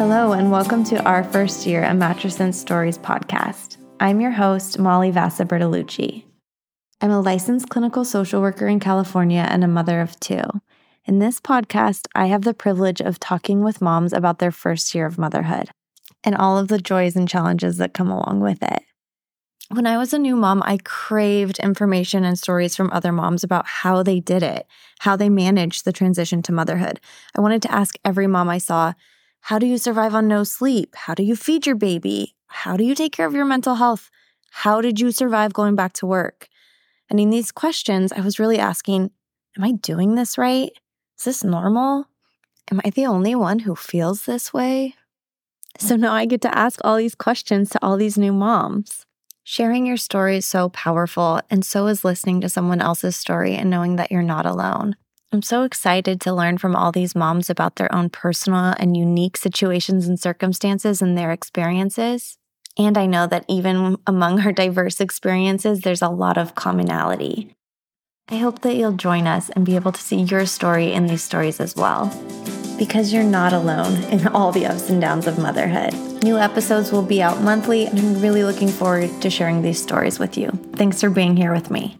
Hello, and welcome to our first year at Matrescence Stories podcast. I'm your host, Molly Vassa Bertolucci. I'm a licensed clinical social worker in California and a mother of two. In this podcast, I have the privilege of talking with moms about their first year of motherhood and all of the joys and challenges that come along with it. When I was a new mom, I craved information and stories from other moms about how they did it, how they managed the transition to motherhood. I wanted to ask every mom I saw how do you survive on no sleep? How do you feed your baby? How do you take care of your mental health? How did you survive going back to work? And in these questions, I was really asking Am I doing this right? Is this normal? Am I the only one who feels this way? So now I get to ask all these questions to all these new moms. Sharing your story is so powerful, and so is listening to someone else's story and knowing that you're not alone. I'm so excited to learn from all these moms about their own personal and unique situations and circumstances and their experiences. And I know that even among our diverse experiences, there's a lot of commonality. I hope that you'll join us and be able to see your story in these stories as well. Because you're not alone in all the ups and downs of motherhood. New episodes will be out monthly, and I'm really looking forward to sharing these stories with you. Thanks for being here with me.